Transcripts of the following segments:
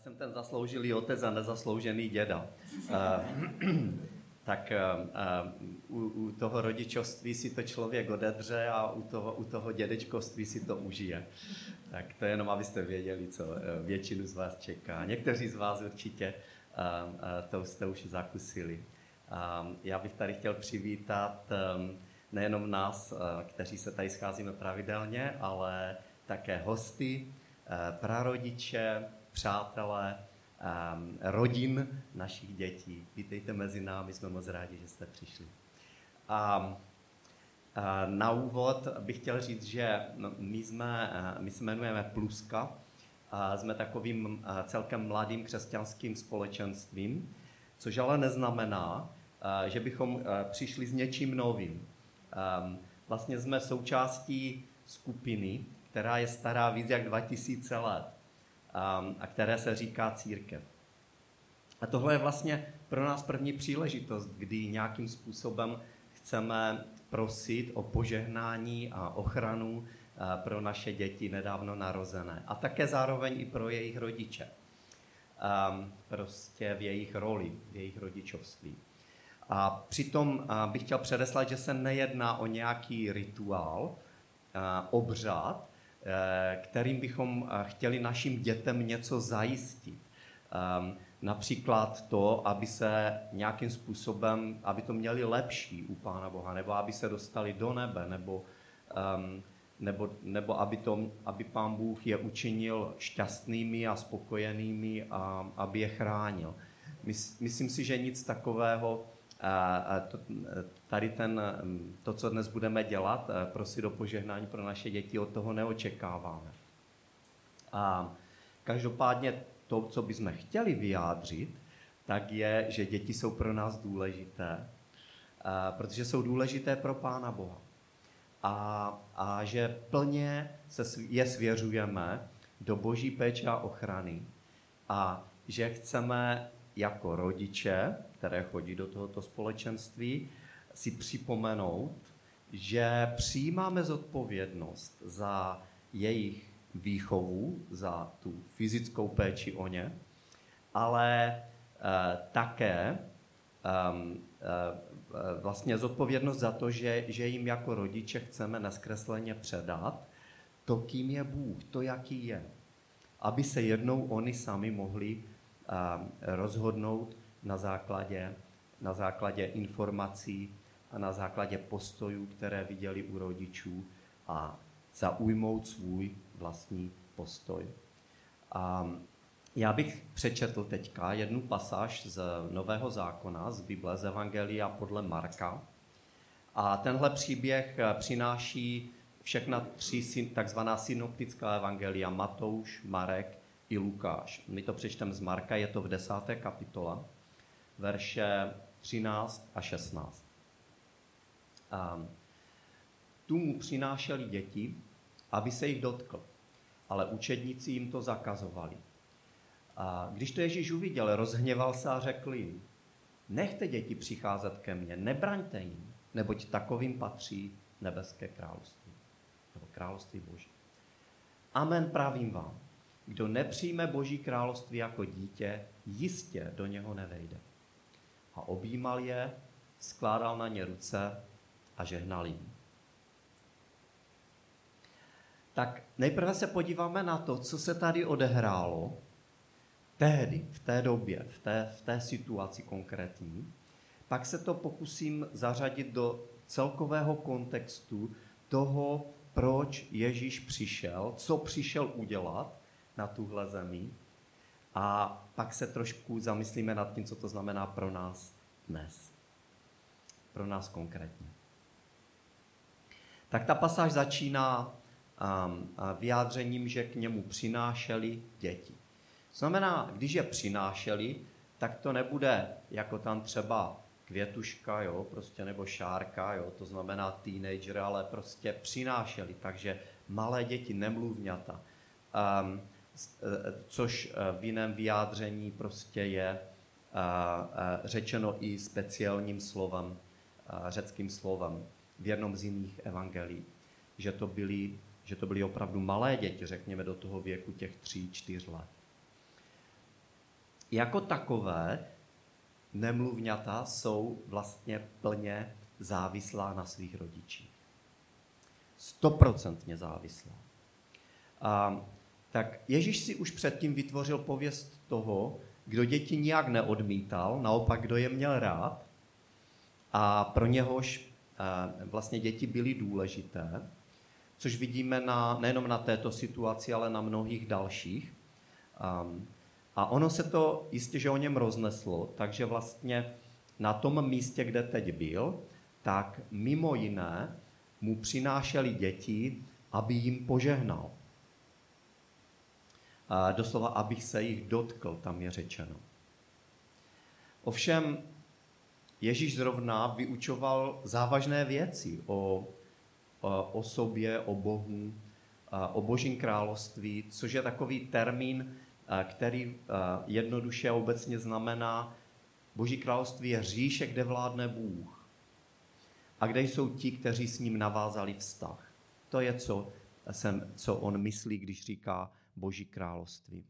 jsem ten zasloužilý otec a nezasloužený děda. tak u, u toho rodičovství si to člověk odedře a u toho, u toho dědečkovství si to užije. Tak to je jenom, abyste věděli, co většinu z vás čeká. Někteří z vás určitě to jste už zakusili. Já bych tady chtěl přivítat nejenom nás, kteří se tady scházíme pravidelně, ale také hosty, prarodiče, přátelé, um, rodin našich dětí. Vítejte mezi námi, jsme moc rádi, že jste přišli. A, a na úvod bych chtěl říct, že my, jsme, my se jmenujeme Pluska, jsme takovým celkem mladým křesťanským společenstvím, což ale neznamená, že bychom přišli s něčím novým. Vlastně jsme součástí skupiny, která je stará víc jak 2000 let a které se říká církev. A tohle je vlastně pro nás první příležitost, kdy nějakým způsobem chceme prosit o požehnání a ochranu pro naše děti nedávno narozené. A také zároveň i pro jejich rodiče. Prostě v jejich roli, v jejich rodičovství. A přitom bych chtěl předeslat, že se nejedná o nějaký rituál, obřad, Eh, kterým bychom eh, chtěli našim dětem něco zajistit. Ehm, například to, aby se nějakým způsobem, aby to měli lepší u Pána Boha, nebo aby se dostali do nebe, nebo, ehm, nebo, nebo aby, to, aby Pán Bůh je učinil šťastnými a spokojenými a aby je chránil. Myslím si, že nic takového tady ten, to, co dnes budeme dělat, eh, prosit o požehnání pro naše děti, od toho neočekáváme. A každopádně to, co bychom chtěli vyjádřit, tak je, že děti jsou pro nás důležité, eh, protože jsou důležité pro Pána Boha. A, a že plně se je svěřujeme do boží péče a ochrany a že chceme jako rodiče, které chodí do tohoto společenství, si připomenout, že přijímáme zodpovědnost za jejich výchovu, za tu fyzickou péči o ně, ale e, také e, e, vlastně zodpovědnost za to, že, že jim jako rodiče chceme neskresleně předat to, kým je Bůh, to, jaký je. Aby se jednou oni sami mohli rozhodnout na základě, na základě informací a na základě postojů, které viděli u rodičů a zaujmout svůj vlastní postoj. A já bych přečetl teďka jednu pasáž z Nového zákona, z Bible, z Evangelia podle Marka. A tenhle příběh přináší všechna tři takzvaná synoptická evangelia, Matouš, Marek i Lukáš. My to přečteme z Marka, je to v desáté kapitola, verše 13 a 16. A tu mu přinášeli děti, aby se jich dotkl, ale učedníci jim to zakazovali. A když to Ježíš uviděl, rozhněval se a řekl jim, nechte děti přicházet ke mně, nebraňte jim, neboť takovým patří nebeské království, nebo království Boží. Amen pravím vám, kdo nepřijme Boží království jako dítě, jistě do něho nevejde. A objímal je, skládal na ně ruce a žehnal jim. Tak nejprve se podíváme na to, co se tady odehrálo tehdy, v té době, v té, v té situaci konkrétní. Pak se to pokusím zařadit do celkového kontextu toho, proč Ježíš přišel, co přišel udělat na tuhle zemi a pak se trošku zamyslíme nad tím, co to znamená pro nás dnes. Pro nás konkrétně. Tak ta pasáž začíná um, vyjádřením, že k němu přinášeli děti. Znamená, když je přinášeli, tak to nebude jako tam třeba květuška, jo, prostě nebo šárka, jo, to znamená teenager, ale prostě přinášeli, takže malé děti, nemluvňata. Um, což eh, v jiném vyjádření prostě je eh, řečeno i speciálním slovem, řeckým slovem v jednom z jiných evangelií, že to byly, že to byly opravdu malé děti, řekněme do toho věku těch tří, čtyř let. jako takové nemluvňata jsou vlastně plně závislá na svých rodičích. Stoprocentně závislá. A, tak Ježíš si už předtím vytvořil pověst toho, kdo děti nijak neodmítal, naopak kdo je měl rád a pro něhož vlastně děti byly důležité, což vidíme na, nejenom na této situaci, ale na mnohých dalších. A ono se to jistě, že o něm rozneslo, takže vlastně na tom místě, kde teď byl, tak mimo jiné mu přinášeli děti, aby jim požehnal. A doslova, abych se jich dotkl, tam je řečeno. Ovšem, Ježíš zrovna vyučoval závažné věci o, o sobě, o Bohu, o Božím království, což je takový termín, který jednoduše obecně znamená, Boží království je říše, kde vládne Bůh. A kde jsou ti, kteří s ním navázali vztah. To je, co, jsem, co on myslí, když říká Boží království.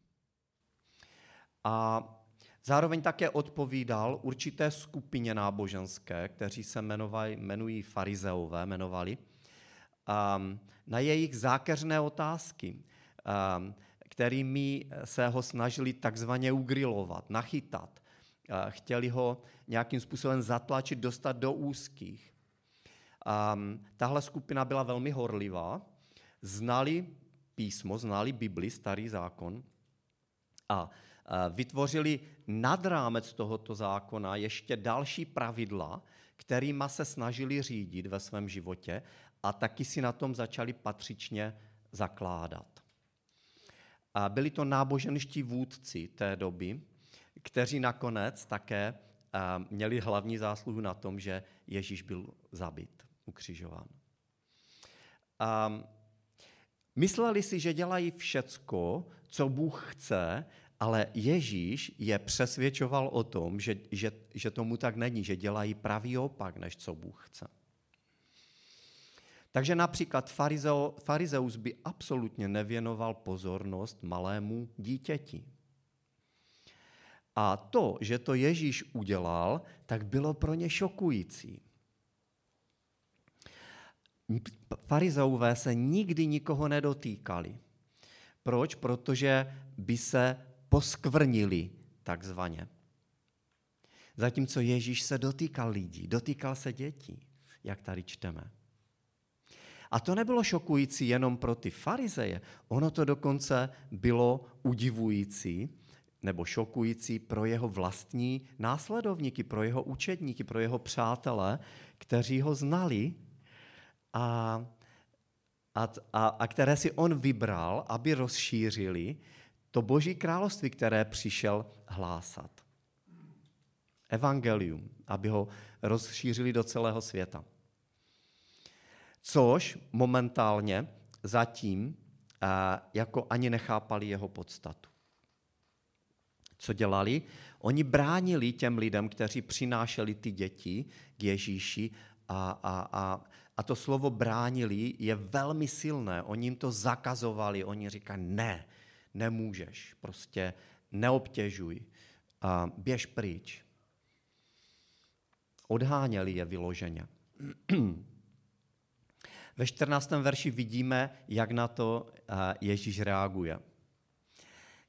A zároveň také odpovídal určité skupině náboženské, kteří se jmenovali, jmenují farizeové, jmenovali, um, na jejich zákeřné otázky, um, kterými se ho snažili takzvaně ugrilovat, nachytat. Chtěli ho nějakým způsobem zatlačit, dostat do úzkých. Um, tahle skupina byla velmi horlivá, znali písmo, znali Bibli, starý zákon a vytvořili nad rámec tohoto zákona ještě další pravidla, kterými se snažili řídit ve svém životě a taky si na tom začali patřičně zakládat. A byli to náboženští vůdci té doby, kteří nakonec také měli hlavní zásluhu na tom, že Ježíš byl zabit, ukřižován. A mysleli si, že dělají všecko, co Bůh chce, ale Ježíš je přesvědčoval o tom, že, že, že tomu tak není, že dělají pravý opak, než co Bůh chce. Takže například farizeo, farizeus by absolutně nevěnoval pozornost malému dítěti. A to, že to Ježíš udělal, tak bylo pro ně šokující. Farizeové se nikdy nikoho nedotýkali. Proč? Protože by se poskvrnili, takzvaně. Zatímco Ježíš se dotýkal lidí, dotýkal se dětí, jak tady čteme. A to nebylo šokující jenom pro ty farizeje, ono to dokonce bylo udivující nebo šokující pro jeho vlastní následovníky, pro jeho učedníky, pro jeho přátele, kteří ho znali a, a, a, a které si on vybral, aby rozšířili to boží království, které přišel hlásat. Evangelium, aby ho rozšířili do celého světa což momentálně zatím eh, jako ani nechápali jeho podstatu. Co dělali? Oni bránili těm lidem, kteří přinášeli ty děti k Ježíši a, a, a, a to slovo bránili je velmi silné. Oni jim to zakazovali, oni říkají, ne, nemůžeš, prostě neobtěžuj, běž pryč. Odháněli je vyloženě. Ve 14. verši vidíme, jak na to eh, Ježíš reaguje.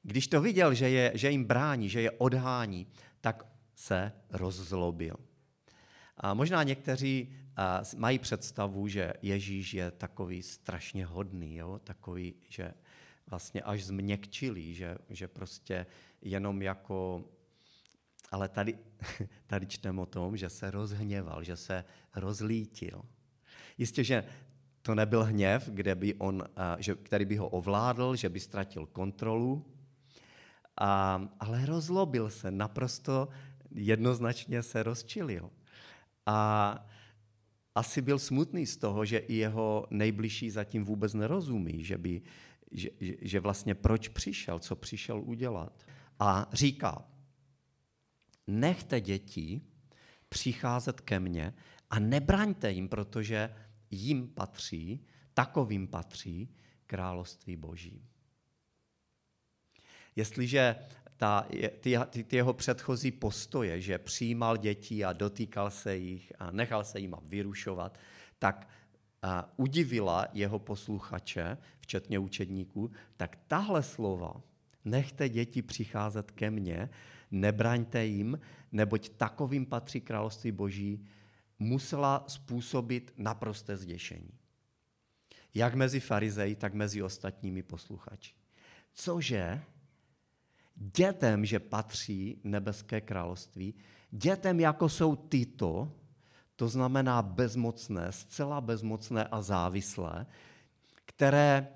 Když to viděl, že, je, že jim brání, že je odhání, tak se rozzlobil. A možná někteří eh, mají představu, že Ježíš je takový strašně hodný, jo? takový, že vlastně až změkčilý, že, že prostě jenom jako... Ale tady, tady čteme o tom, že se rozhněval, že se rozlítil. Jistě, že to nebyl hněv, kde by on, že, který by ho ovládl, že by ztratil kontrolu, a, ale rozlobil se, naprosto jednoznačně se rozčilil. A asi byl smutný z toho, že i jeho nejbližší zatím vůbec nerozumí, že, by, že, že vlastně proč přišel, co přišel udělat. A říká, nechte děti přicházet ke mně a nebraňte jim, protože jim patří, takovým patří království Boží. Jestliže ta, ty, ty, ty jeho předchozí postoje, že přijímal děti a dotýkal se jich a nechal se jim vyrušovat, tak a udivila jeho posluchače, včetně učedníků, tak tahle slova, nechte děti přicházet ke mně, nebraňte jim, neboť takovým patří království boží, musela způsobit naprosté zděšení. Jak mezi farizeji, tak mezi ostatními posluchači. Cože dětem, že patří nebeské království, dětem, jako jsou tyto, to znamená bezmocné, zcela bezmocné a závislé, které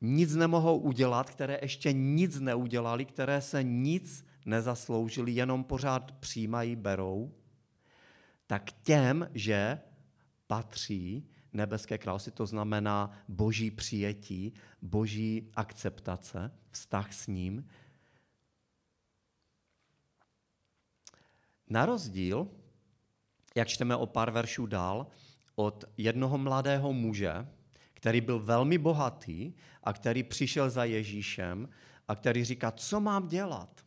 nic nemohou udělat, které ještě nic neudělali, které se nic nezasloužili, jenom pořád přijímají, berou, tak těm, že patří nebeské království, to znamená boží přijetí, boží akceptace, vztah s ním. Na rozdíl, jak čteme o pár veršů dál, od jednoho mladého muže, který byl velmi bohatý a který přišel za Ježíšem a který říká, co mám dělat?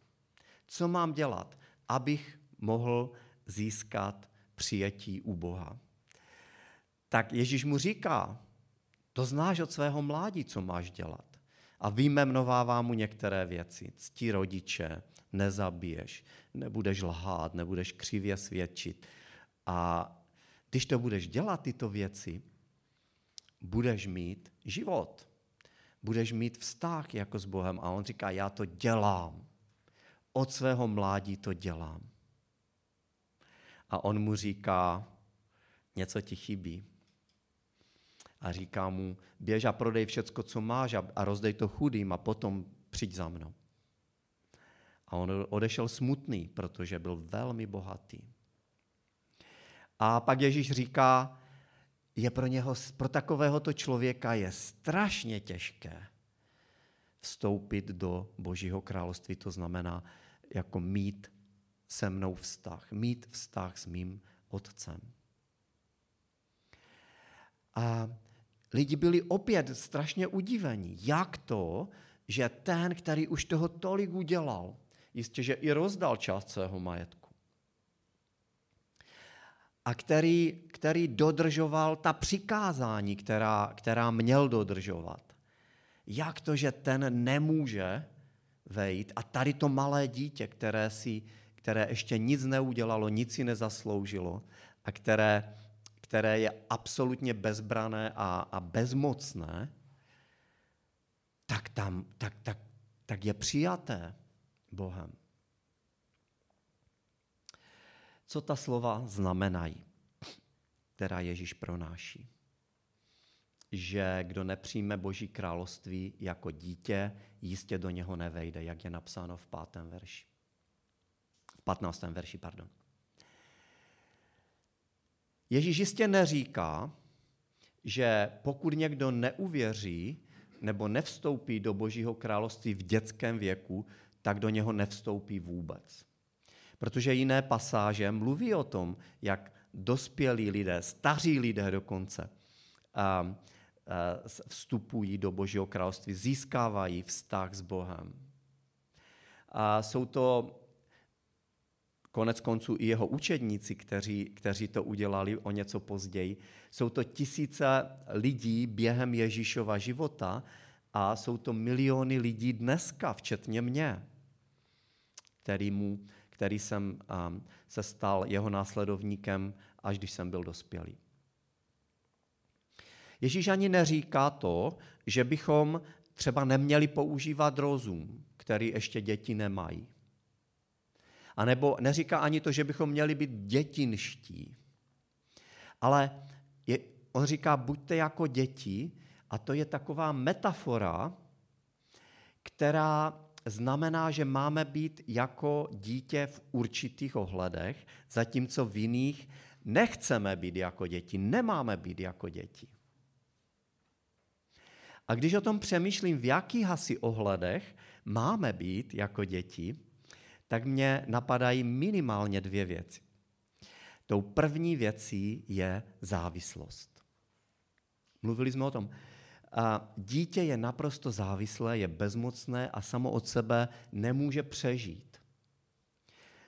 Co mám dělat, abych mohl získat přijetí u Boha? Tak Ježíš mu říká, to znáš od svého mládí, co máš dělat. A vyjmenovává mu některé věci. Ctí rodiče, nezabiješ, nebudeš lhát, nebudeš křivě svědčit. A když to budeš dělat, tyto věci, budeš mít život. Budeš mít vztah jako s Bohem. A on říká, já to dělám. Od svého mládí to dělám. A on mu říká, něco ti chybí. A říká mu, běž a prodej všecko, co máš a, rozdej to chudým a potom přijď za mnou. A on odešel smutný, protože byl velmi bohatý. A pak Ježíš říká, je pro něho, pro takovéhoto člověka je strašně těžké vstoupit do Božího království, to znamená jako mít se mnou vztah, mít vztah s mým otcem. A lidi byli opět strašně udivení, jak to, že ten, který už toho tolik udělal, jistě, že i rozdal část svého majetku, a který, který dodržoval ta přikázání, která, která měl dodržovat. Jak to, že ten nemůže vejít a tady to malé dítě, které, si, které ještě nic neudělalo, nic si nezasloužilo a které, které je absolutně bezbrané a, a bezmocné, tak, tam, tak, tak, tak je přijaté Bohem. Co ta slova znamenají, která Ježíš pronáší. Že kdo nepřijme Boží království jako dítě, jistě do něho nevejde, jak je napsáno v pátém verši. V patnáctém verši, pardon. Ježíš jistě neříká, že pokud někdo neuvěří nebo nevstoupí do Božího království v dětském věku, tak do něho nevstoupí vůbec. Protože jiné pasáže mluví o tom, jak dospělí lidé, staří lidé dokonce, vstupují do Božího království, získávají vztah s Bohem. A jsou to konec konců i jeho učedníci, kteří, kteří to udělali o něco později. Jsou to tisíce lidí během Ježíšova života a jsou to miliony lidí dneska, včetně mě, který mu který jsem um, se stal jeho následovníkem, až když jsem byl dospělý. Ježíš ani neříká to, že bychom třeba neměli používat rozum, který ještě děti nemají. A nebo neříká ani to, že bychom měli být dětinští. Ale je, on říká, buďte jako děti, a to je taková metafora, která znamená, že máme být jako dítě v určitých ohledech, zatímco v jiných nechceme být jako děti, nemáme být jako děti. A když o tom přemýšlím, v jakých asi ohledech máme být jako děti, tak mě napadají minimálně dvě věci. Tou první věcí je závislost. Mluvili jsme o tom. A dítě je naprosto závislé, je bezmocné a samo od sebe nemůže přežít.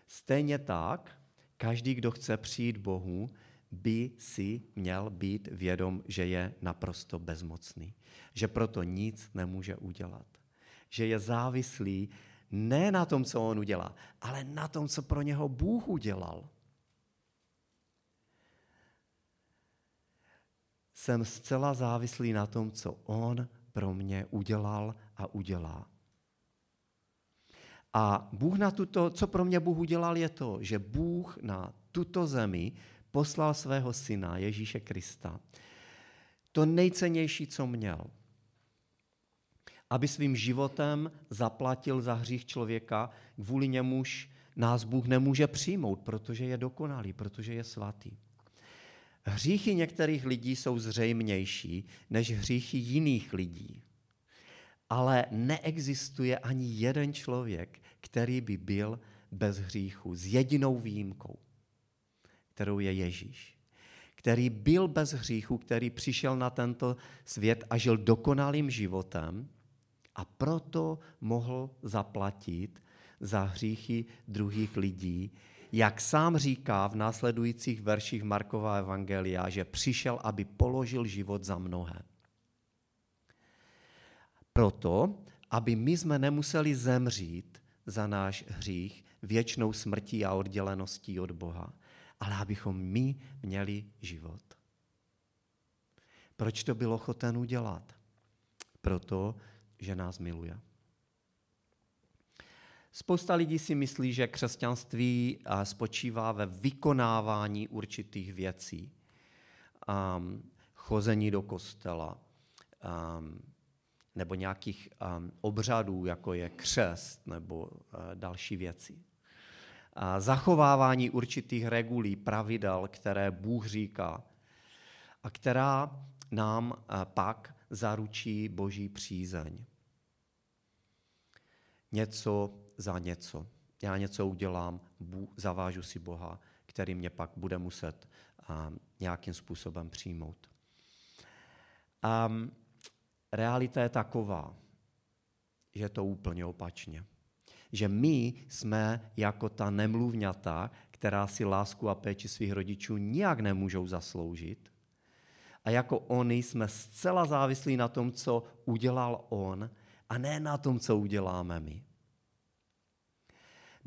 Stejně tak, každý, kdo chce přijít Bohu, by si měl být vědom, že je naprosto bezmocný. Že proto nic nemůže udělat. Že je závislý ne na tom, co on udělá, ale na tom, co pro něho Bůh udělal. Jsem zcela závislý na tom, co on pro mě udělal a udělá. A Bůh na tuto, co pro mě Bůh udělal, je to, že Bůh na tuto zemi poslal svého syna Ježíše Krista. To nejcennější, co měl. Aby svým životem zaplatil za hřích člověka, kvůli němuž nás Bůh nemůže přijmout, protože je dokonalý, protože je svatý. Hříchy některých lidí jsou zřejmější než hříchy jiných lidí. Ale neexistuje ani jeden člověk, který by byl bez hříchu, s jedinou výjimkou, kterou je Ježíš. Který byl bez hříchu, který přišel na tento svět a žil dokonalým životem a proto mohl zaplatit za hříchy druhých lidí, jak sám říká v následujících verších Markova Evangelia, že přišel, aby položil život za mnohé. Proto, aby my jsme nemuseli zemřít za náš hřích věčnou smrtí a odděleností od Boha, ale abychom my měli život. Proč to bylo ochoten udělat? Proto, že nás miluje. Spousta lidí si myslí, že křesťanství spočívá ve vykonávání určitých věcí. Um, chození do kostela, um, nebo nějakých um, obřadů, jako je křest nebo uh, další věci. A zachovávání určitých regulí, pravidel, které Bůh říká a která nám uh, pak zaručí boží přízeň. Něco za něco. Já něco udělám, zavážu si Boha, který mě pak bude muset nějakým způsobem přijmout. Um, realita je taková, že je to úplně opačně. Že my jsme jako ta nemluvňata, která si lásku a péči svých rodičů nijak nemůžou zasloužit. A jako oni jsme zcela závislí na tom, co udělal on, a ne na tom, co uděláme my.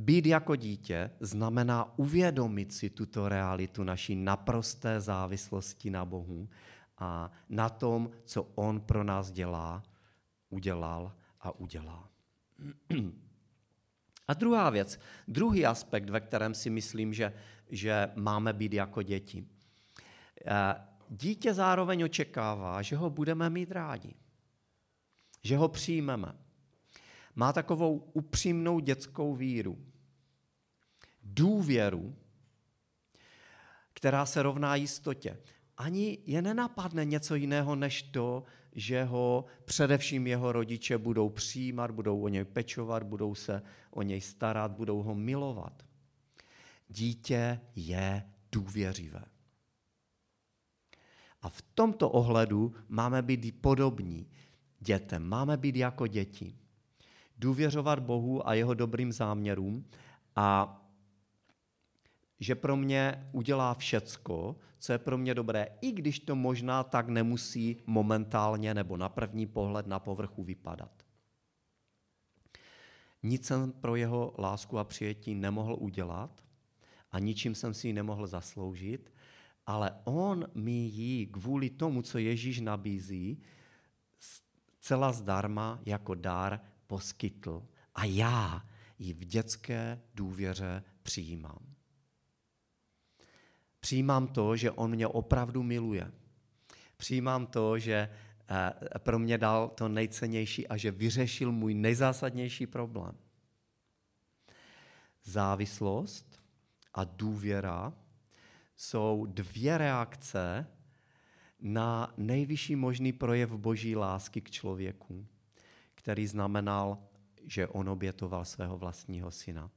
Být jako dítě znamená uvědomit si tuto realitu naší naprosté závislosti na Bohu a na tom, co On pro nás dělá, udělal a udělá. A druhá věc, druhý aspekt, ve kterém si myslím, že, že máme být jako děti. Eh, dítě zároveň očekává, že ho budeme mít rádi, že ho přijmeme. Má takovou upřímnou dětskou víru, důvěru, která se rovná jistotě ani je nenapadne něco jiného, než to, že ho především jeho rodiče budou přijímat, budou o něj pečovat, budou se o něj starat, budou ho milovat. Dítě je důvěřivé. A v tomto ohledu máme být podobní dětem, máme být jako děti. Důvěřovat Bohu a jeho dobrým záměrům a že pro mě udělá všecko, co je pro mě dobré, i když to možná tak nemusí momentálně nebo na první pohled na povrchu vypadat. Nic jsem pro jeho lásku a přijetí nemohl udělat a ničím jsem si ji nemohl zasloužit, ale on mi ji kvůli tomu, co Ježíš nabízí, celá zdarma jako dár poskytl. A já ji v dětské důvěře přijímám. Přijímám to, že on mě opravdu miluje. Přijímám to, že eh, pro mě dal to nejcennější a že vyřešil můj nejzásadnější problém. Závislost a důvěra jsou dvě reakce na nejvyšší možný projev boží lásky k člověku, který znamenal, že on obětoval svého vlastního syna.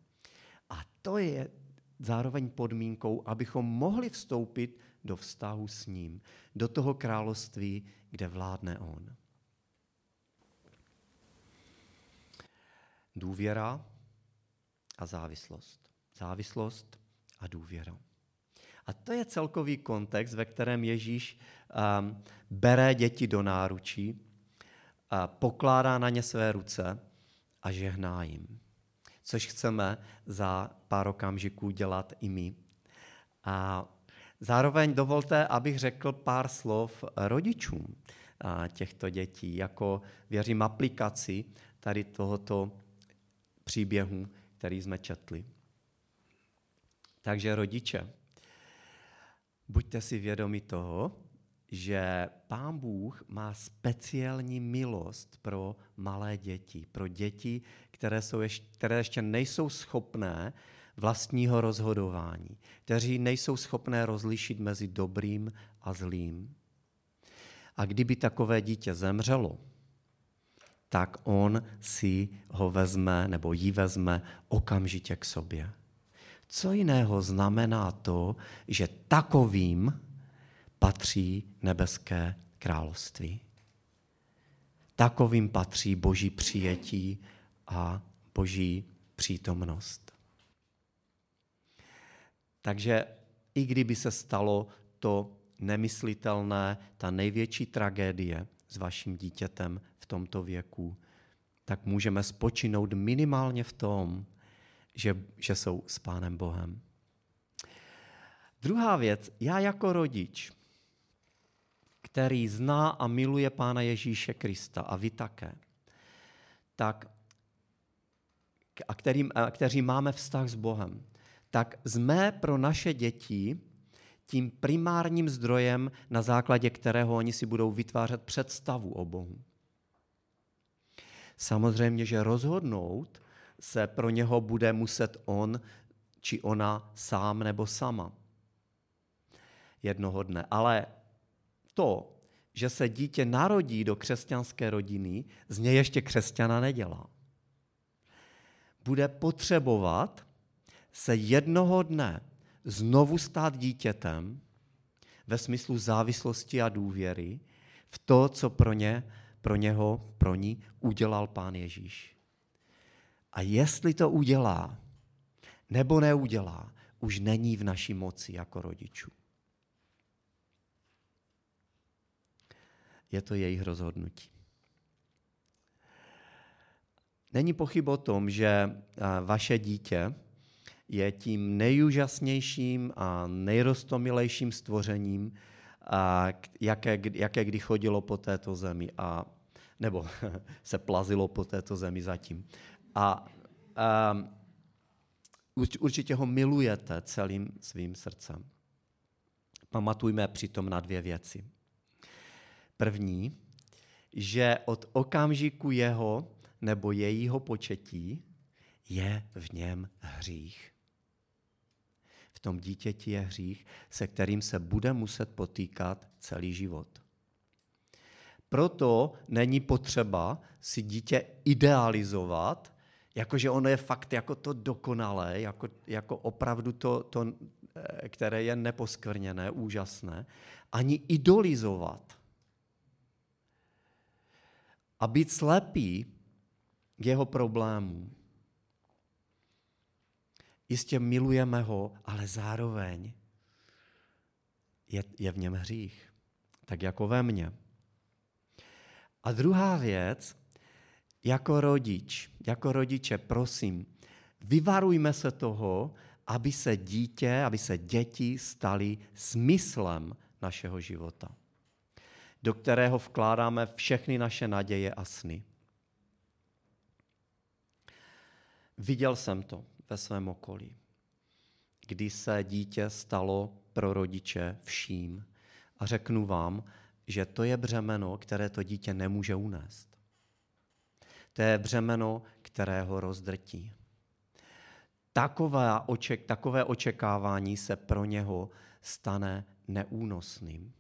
A to je zároveň podmínkou, abychom mohli vstoupit do vztahu s ním, do toho království, kde vládne on. Důvěra a závislost. Závislost a důvěra. A to je celkový kontext, ve kterém Ježíš um, bere děti do náručí, a pokládá na ně své ruce a žehná jim. Což chceme za pár okamžiků dělat i my. A zároveň dovolte, abych řekl pár slov rodičům těchto dětí, jako věřím aplikaci tady tohoto příběhu, který jsme četli. Takže rodiče, buďte si vědomi toho, že Pán Bůh má speciální milost pro malé děti, pro děti, které, jsou ještě, které ještě nejsou schopné vlastního rozhodování, kteří nejsou schopné rozlišit mezi dobrým a zlým. A kdyby takové dítě zemřelo, tak on si ho vezme nebo jí vezme okamžitě k sobě. Co jiného znamená to, že takovým patří nebeské království. Takovým patří boží přijetí a boží přítomnost. Takže i kdyby se stalo to nemyslitelné, ta největší tragédie s vaším dítětem v tomto věku, tak můžeme spočinout minimálně v tom, že, že jsou s Pánem Bohem. Druhá věc, já jako rodič, který zná a miluje Pána Ježíše Krista a vy také, tak, a, kterým, a kteří máme vztah s Bohem, tak jsme pro naše děti tím primárním zdrojem, na základě kterého oni si budou vytvářet představu o Bohu. Samozřejmě, že rozhodnout se pro něho bude muset on či ona sám nebo sama. Jednoho dne. Ale to, že se dítě narodí do křesťanské rodiny, z něj ještě křesťana nedělá. Bude potřebovat se jednoho dne znovu stát dítětem ve smyslu závislosti a důvěry v to, co pro, ně, pro něho, pro ní udělal pán Ježíš. A jestli to udělá, nebo neudělá, už není v naší moci jako rodičů. Je to jejich rozhodnutí. Není pochyb o tom, že vaše dítě je tím nejúžasnějším a nejrostomilejším stvořením, jaké, jaké kdy chodilo po této zemi, a, nebo se plazilo po této zemi zatím. A, a určitě ho milujete celým svým srdcem. Pamatujme přitom na dvě věci. První, že od okamžiku jeho nebo jejího početí je v něm hřích. V tom dítěti je hřích, se kterým se bude muset potýkat celý život. Proto není potřeba si dítě idealizovat, jakože ono je fakt jako to dokonalé, jako, jako opravdu to, to, eh, které je neposkvrněné, úžasné, ani idolizovat a být slepý k jeho problémům. Jistě milujeme ho, ale zároveň je, je v něm hřích. Tak jako ve mně. A druhá věc, jako rodič, jako rodiče, prosím, vyvarujme se toho, aby se dítě, aby se děti staly smyslem našeho života do kterého vkládáme všechny naše naděje a sny. Viděl jsem to ve svém okolí, kdy se dítě stalo pro rodiče vším. A řeknu vám, že to je břemeno, které to dítě nemůže unést. To je břemeno, které ho rozdrtí. Takové, oček, takové očekávání se pro něho stane neúnosným.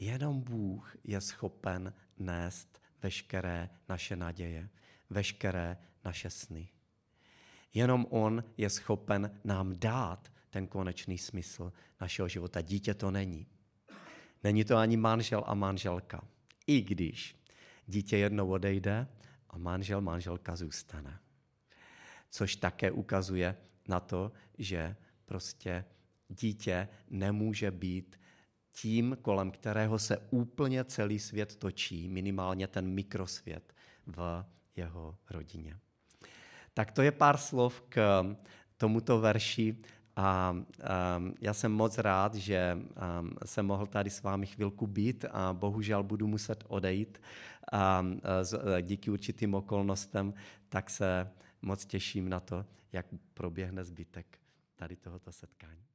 Jenom Bůh je schopen nést veškeré naše naděje, veškeré naše sny. Jenom On je schopen nám dát ten konečný smysl našeho života. Dítě to není. Není to ani manžel a manželka. I když dítě jednou odejde a manžel, manželka zůstane. Což také ukazuje na to, že prostě dítě nemůže být tím, kolem kterého se úplně celý svět točí, minimálně ten mikrosvět v jeho rodině. Tak to je pár slov k tomuto verši a um, já jsem moc rád, že um, jsem mohl tady s vámi chvilku být a bohužel budu muset odejít um, z, díky určitým okolnostem, tak se moc těším na to, jak proběhne zbytek tady tohoto setkání.